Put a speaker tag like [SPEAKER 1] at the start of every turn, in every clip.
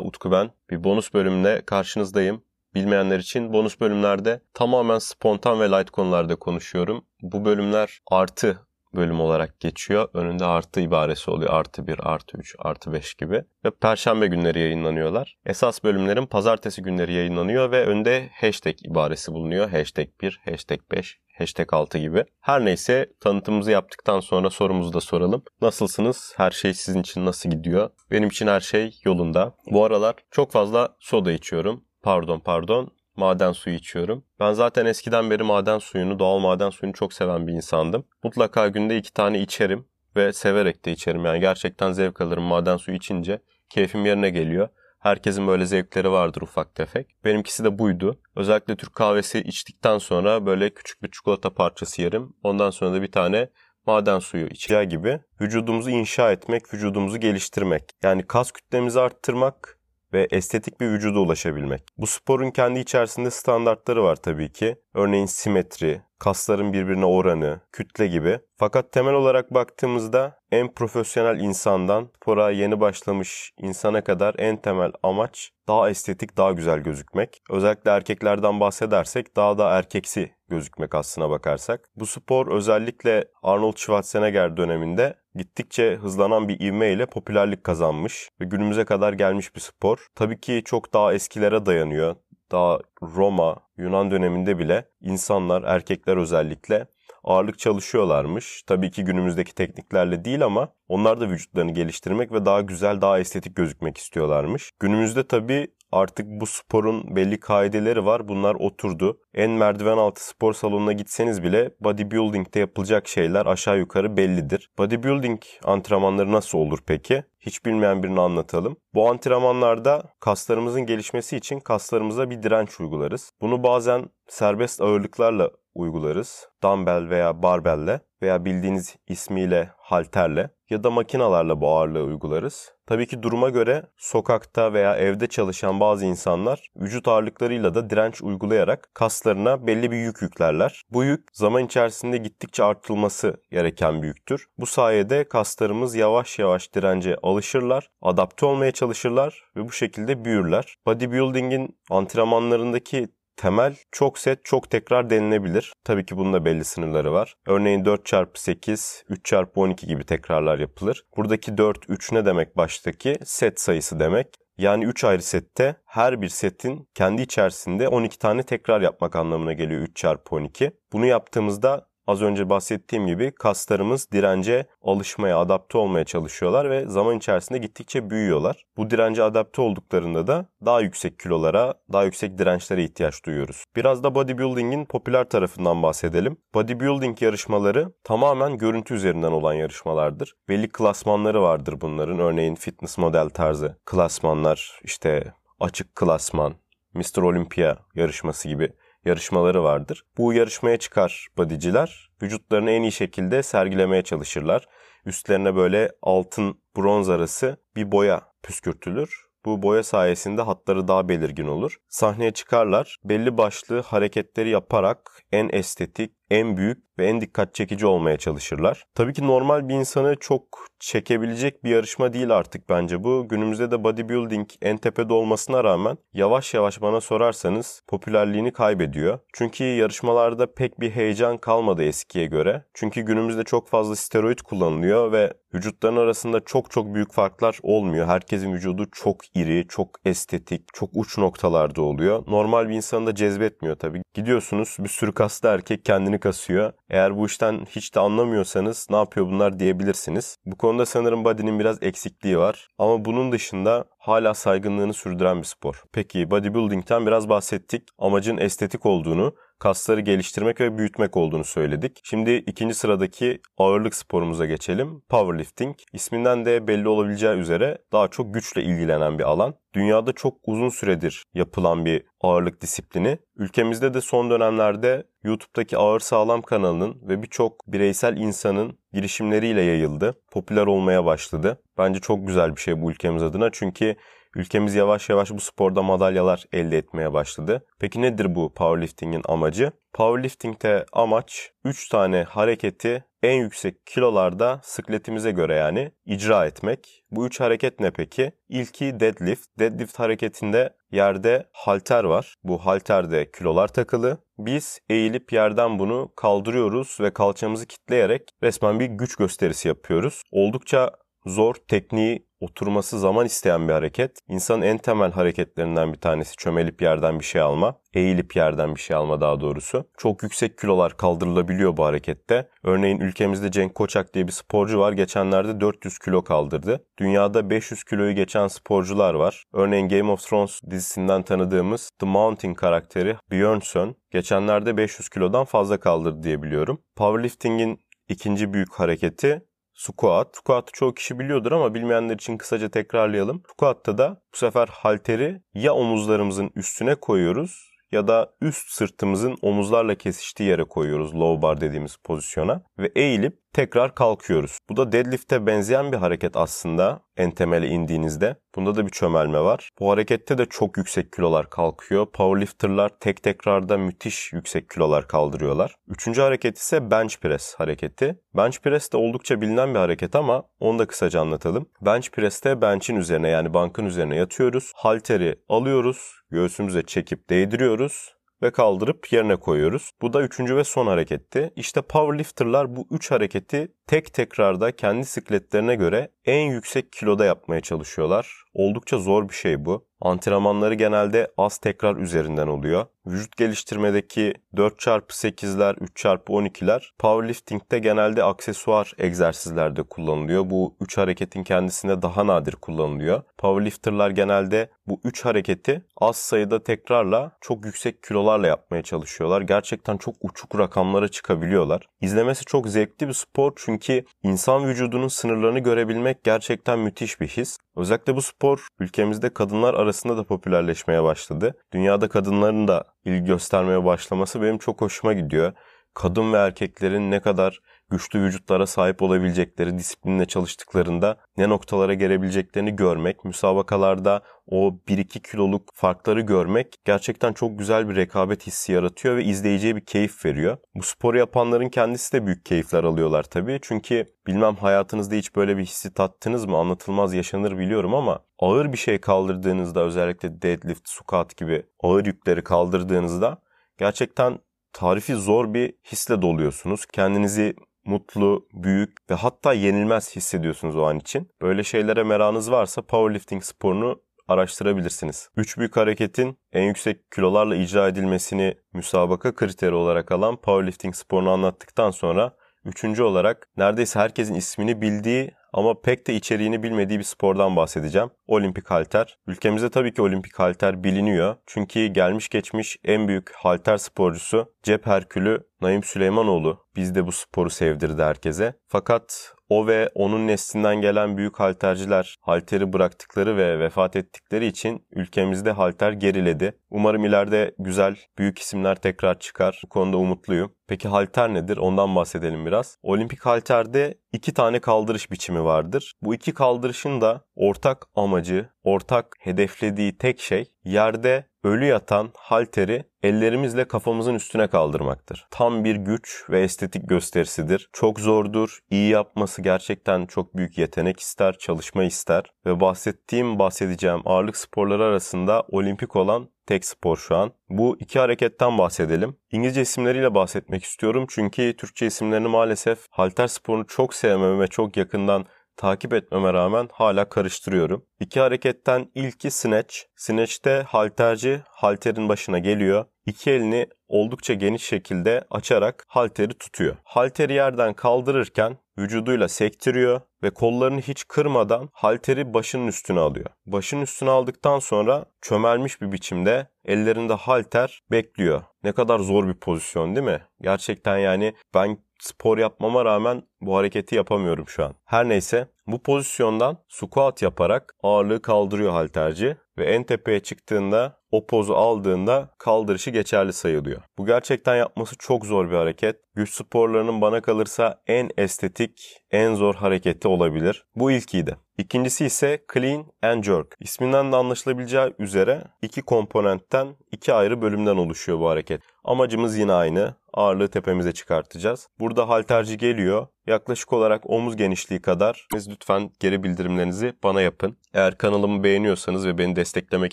[SPEAKER 1] Utku ben. Bir bonus bölümle karşınızdayım. Bilmeyenler için bonus bölümlerde tamamen spontan ve light konularda konuşuyorum. Bu bölümler artı bölüm olarak geçiyor. Önünde artı ibaresi oluyor. Artı 1, artı 3, artı 5 gibi. Ve perşembe günleri yayınlanıyorlar. Esas bölümlerin pazartesi günleri yayınlanıyor ve önde hashtag ibaresi bulunuyor. Hashtag 1, hashtag 5, hashtag 6 gibi. Her neyse tanıtımımızı yaptıktan sonra sorumuzu da soralım. Nasılsınız? Her şey sizin için nasıl gidiyor? Benim için her şey yolunda. Bu aralar çok fazla soda içiyorum. Pardon pardon maden suyu içiyorum. Ben zaten eskiden beri maden suyunu, doğal maden suyunu çok seven bir insandım. Mutlaka günde iki tane içerim ve severek de içerim. Yani gerçekten zevk alırım maden suyu içince. Keyfim yerine geliyor. Herkesin böyle zevkleri vardır ufak tefek. Benimkisi de buydu. Özellikle Türk kahvesi içtikten sonra böyle küçük bir çikolata parçası yerim. Ondan sonra da bir tane maden suyu içeceği gibi vücudumuzu inşa etmek, vücudumuzu geliştirmek. Yani kas kütlemizi arttırmak, ve estetik bir vücuda ulaşabilmek. Bu sporun kendi içerisinde standartları var tabii ki. Örneğin simetri, kasların birbirine oranı, kütle gibi. Fakat temel olarak baktığımızda en profesyonel insandan spora yeni başlamış insana kadar en temel amaç daha estetik, daha güzel gözükmek. Özellikle erkeklerden bahsedersek daha da erkeksi gözükmek aslına bakarsak. Bu spor özellikle Arnold Schwarzenegger döneminde gittikçe hızlanan bir ivme ile popülerlik kazanmış ve günümüze kadar gelmiş bir spor. Tabii ki çok daha eskilere dayanıyor. Daha Roma, Yunan döneminde bile insanlar, erkekler özellikle ağırlık çalışıyorlarmış. Tabii ki günümüzdeki tekniklerle değil ama onlar da vücutlarını geliştirmek ve daha güzel, daha estetik gözükmek istiyorlarmış. Günümüzde tabii Artık bu sporun belli kaideleri var. Bunlar oturdu. En merdiven altı spor salonuna gitseniz bile bodybuilding'de yapılacak şeyler aşağı yukarı bellidir. Bodybuilding antrenmanları nasıl olur peki? Hiç bilmeyen birini anlatalım. Bu antrenmanlarda kaslarımızın gelişmesi için kaslarımıza bir direnç uygularız. Bunu bazen serbest ağırlıklarla uygularız. Dumbbell veya barbelle veya bildiğiniz ismiyle halterle ya da makinalarla bu ağırlığı uygularız. Tabii ki duruma göre sokakta veya evde çalışan bazı insanlar vücut ağırlıklarıyla da direnç uygulayarak kaslarına belli bir yük yüklerler. Bu yük zaman içerisinde gittikçe artılması gereken bir yüktür. Bu sayede kaslarımız yavaş yavaş dirence alışırlar, adapte olmaya çalışırlar ve bu şekilde büyürler. Bodybuilding'in antrenmanlarındaki temel çok set çok tekrar denilebilir. Tabii ki bunun da belli sınırları var. Örneğin 4x8, 3x12 gibi tekrarlar yapılır. Buradaki 4, 3 ne demek baştaki? Set sayısı demek. Yani 3 ayrı sette her bir setin kendi içerisinde 12 tane tekrar yapmak anlamına geliyor 3 çarpı 12. Bunu yaptığımızda Az önce bahsettiğim gibi kaslarımız dirence alışmaya, adapte olmaya çalışıyorlar ve zaman içerisinde gittikçe büyüyorlar. Bu dirence adapte olduklarında da daha yüksek kilolara, daha yüksek dirençlere ihtiyaç duyuyoruz. Biraz da bodybuilding'in popüler tarafından bahsedelim. Bodybuilding yarışmaları tamamen görüntü üzerinden olan yarışmalardır. Belli klasmanları vardır bunların. Örneğin fitness model tarzı klasmanlar, işte açık klasman, Mr. Olympia yarışması gibi yarışmaları vardır. Bu yarışmaya çıkar bodyciler vücutlarını en iyi şekilde sergilemeye çalışırlar. Üstlerine böyle altın bronz arası bir boya püskürtülür. Bu boya sayesinde hatları daha belirgin olur. Sahneye çıkarlar. Belli başlı hareketleri yaparak en estetik, en büyük ve en dikkat çekici olmaya çalışırlar. Tabii ki normal bir insanı çok çekebilecek bir yarışma değil artık bence bu. Günümüzde de bodybuilding en tepede olmasına rağmen yavaş yavaş bana sorarsanız popülerliğini kaybediyor. Çünkü yarışmalarda pek bir heyecan kalmadı eskiye göre. Çünkü günümüzde çok fazla steroid kullanılıyor ve vücutların arasında çok çok büyük farklar olmuyor. Herkesin vücudu çok iri, çok estetik, çok uç noktalarda oluyor. Normal bir insanı da cezbetmiyor tabii. Gidiyorsunuz bir sürü kaslı erkek kendini kasıyor. Eğer bu işten hiç de anlamıyorsanız ne yapıyor bunlar diyebilirsiniz. Bu konuda sanırım body'nin biraz eksikliği var. Ama bunun dışında hala saygınlığını sürdüren bir spor. Peki bodybuilding'ten biraz bahsettik. Amacın estetik olduğunu, kasları geliştirmek ve büyütmek olduğunu söyledik. Şimdi ikinci sıradaki ağırlık sporumuza geçelim. Powerlifting. İsminden de belli olabileceği üzere daha çok güçle ilgilenen bir alan. Dünyada çok uzun süredir yapılan bir ağırlık disiplini. Ülkemizde de son dönemlerde YouTube'daki Ağır Sağlam kanalının ve birçok bireysel insanın girişimleriyle yayıldı. Popüler olmaya başladı. Bence çok güzel bir şey bu ülkemiz adına çünkü ülkemiz yavaş yavaş bu sporda madalyalar elde etmeye başladı. Peki nedir bu powerlifting'in amacı? Powerlifting'te amaç 3 tane hareketi en yüksek kilolarda sıkletimize göre yani icra etmek. Bu üç hareket ne peki? İlki deadlift. Deadlift hareketinde yerde halter var. Bu halterde kilolar takılı. Biz eğilip yerden bunu kaldırıyoruz ve kalçamızı kitleyerek resmen bir güç gösterisi yapıyoruz. Oldukça zor, tekniği oturması zaman isteyen bir hareket. İnsanın en temel hareketlerinden bir tanesi çömelip yerden bir şey alma. Eğilip yerden bir şey alma daha doğrusu. Çok yüksek kilolar kaldırılabiliyor bu harekette. Örneğin ülkemizde Cenk Koçak diye bir sporcu var. Geçenlerde 400 kilo kaldırdı. Dünyada 500 kiloyu geçen sporcular var. Örneğin Game of Thrones dizisinden tanıdığımız The Mountain karakteri Björnsson geçenlerde 500 kilodan fazla kaldırdı diye biliyorum. Powerlifting'in ikinci büyük hareketi squat. Squat'ı çoğu kişi biliyordur ama bilmeyenler için kısaca tekrarlayalım. Squat'ta da bu sefer halteri ya omuzlarımızın üstüne koyuyoruz ya da üst sırtımızın omuzlarla kesiştiği yere koyuyoruz low bar dediğimiz pozisyona ve eğilip tekrar kalkıyoruz. Bu da deadlift'e benzeyen bir hareket aslında en temele indiğinizde. Bunda da bir çömelme var. Bu harekette de çok yüksek kilolar kalkıyor. Powerlifter'lar tek tekrarda müthiş yüksek kilolar kaldırıyorlar. Üçüncü hareket ise bench press hareketi. Bench press de oldukça bilinen bir hareket ama onu da kısaca anlatalım. Bench press'te bench'in üzerine yani bankın üzerine yatıyoruz. Halteri alıyoruz, göğsümüze çekip değdiriyoruz ve kaldırıp yerine koyuyoruz. Bu da üçüncü ve son hareketti. İşte powerlifterlar bu üç hareketi tek tekrarda kendi sikletlerine göre en yüksek kiloda yapmaya çalışıyorlar. Oldukça zor bir şey bu. Antrenmanları genelde az tekrar üzerinden oluyor. Vücut geliştirmedeki 4x8'ler, 3x12'ler powerlifting'de genelde aksesuar egzersizlerde kullanılıyor. Bu 3 hareketin kendisinde daha nadir kullanılıyor. Powerlifterlar genelde bu 3 hareketi az sayıda tekrarla çok yüksek kilolarla yapmaya çalışıyorlar. Gerçekten çok uçuk rakamlara çıkabiliyorlar. İzlemesi çok zevkli bir spor çünkü insan vücudunun sınırlarını görebilmek gerçekten müthiş bir his. Özellikle bu spor ülkemizde kadınlar arasında da popülerleşmeye başladı. Dünyada kadınların da ilgi göstermeye başlaması benim çok hoşuma gidiyor. Kadın ve erkeklerin ne kadar güçlü vücutlara sahip olabilecekleri, disiplinle çalıştıklarında ne noktalara gelebileceklerini görmek, müsabakalarda o 1-2 kiloluk farkları görmek gerçekten çok güzel bir rekabet hissi yaratıyor ve izleyiciye bir keyif veriyor. Bu sporu yapanların kendisi de büyük keyifler alıyorlar tabii. Çünkü bilmem hayatınızda hiç böyle bir hissi tattınız mı anlatılmaz yaşanır biliyorum ama ağır bir şey kaldırdığınızda özellikle deadlift, squat gibi ağır yükleri kaldırdığınızda gerçekten tarifi zor bir hisle doluyorsunuz. Kendinizi mutlu, büyük ve hatta yenilmez hissediyorsunuz o an için. Böyle şeylere merakınız varsa powerlifting sporunu araştırabilirsiniz. Üç büyük hareketin en yüksek kilolarla icra edilmesini müsabaka kriteri olarak alan powerlifting sporunu anlattıktan sonra üçüncü olarak neredeyse herkesin ismini bildiği ama pek de içeriğini bilmediği bir spordan bahsedeceğim. Olimpik halter. Ülkemizde tabii ki olimpik halter biliniyor. Çünkü gelmiş geçmiş en büyük halter sporcusu cep herkülü Naim Süleymanoğlu bizde bu sporu sevdirdi herkese. Fakat o ve onun neslinden gelen büyük halterciler halteri bıraktıkları ve vefat ettikleri için ülkemizde halter geriledi. Umarım ileride güzel, büyük isimler tekrar çıkar. Bu konuda umutluyum. Peki halter nedir? Ondan bahsedelim biraz. Olimpik halterde iki tane kaldırış biçimi vardır. Bu iki kaldırışın da ortak amacı, ortak hedeflediği tek şey yerde ölü yatan halteri ellerimizle kafamızın üstüne kaldırmaktır. Tam bir güç ve estetik gösterisidir. Çok zordur. İyi yapması gerçekten çok büyük yetenek ister, çalışma ister ve bahsettiğim, bahsedeceğim ağırlık sporları arasında olimpik olan tek spor şu an. Bu iki hareketten bahsedelim. İngilizce isimleriyle bahsetmek istiyorum çünkü Türkçe isimlerini maalesef halter sporunu çok sevmeme ve çok yakından takip etmeme rağmen hala karıştırıyorum. İki hareketten ilki snatch. Snatch'te halterci halterin başına geliyor. İki elini oldukça geniş şekilde açarak halteri tutuyor. Halteri yerden kaldırırken vücuduyla sektiriyor ve kollarını hiç kırmadan halteri başının üstüne alıyor. Başın üstüne aldıktan sonra çömelmiş bir biçimde ellerinde halter bekliyor. Ne kadar zor bir pozisyon değil mi? Gerçekten yani ben spor yapmama rağmen bu hareketi yapamıyorum şu an. Her neyse bu pozisyondan squat yaparak ağırlığı kaldırıyor halterci ve en tepeye çıktığında o pozu aldığında kaldırışı geçerli sayılıyor. Bu gerçekten yapması çok zor bir hareket. Güç sporlarının bana kalırsa en estetik, en zor hareketi olabilir. Bu ilkiydi. İkincisi ise Clean and Jerk. İsminden de anlaşılabileceği üzere iki komponentten iki ayrı bölümden oluşuyor bu hareket. Amacımız yine aynı. ağırlığı tepemize çıkartacağız. Burada halterci geliyor. Yaklaşık olarak omuz genişliği kadar. Siz lütfen geri bildirimlerinizi bana yapın. Eğer kanalımı beğeniyorsanız ve beni desteklemek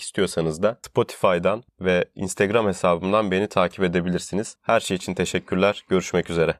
[SPEAKER 1] istiyorsanız da Spotify'dan ve Instagram hesabımdan beni takip edebilirsiniz. Her şey için teşekkürler. Görüşmek üzere.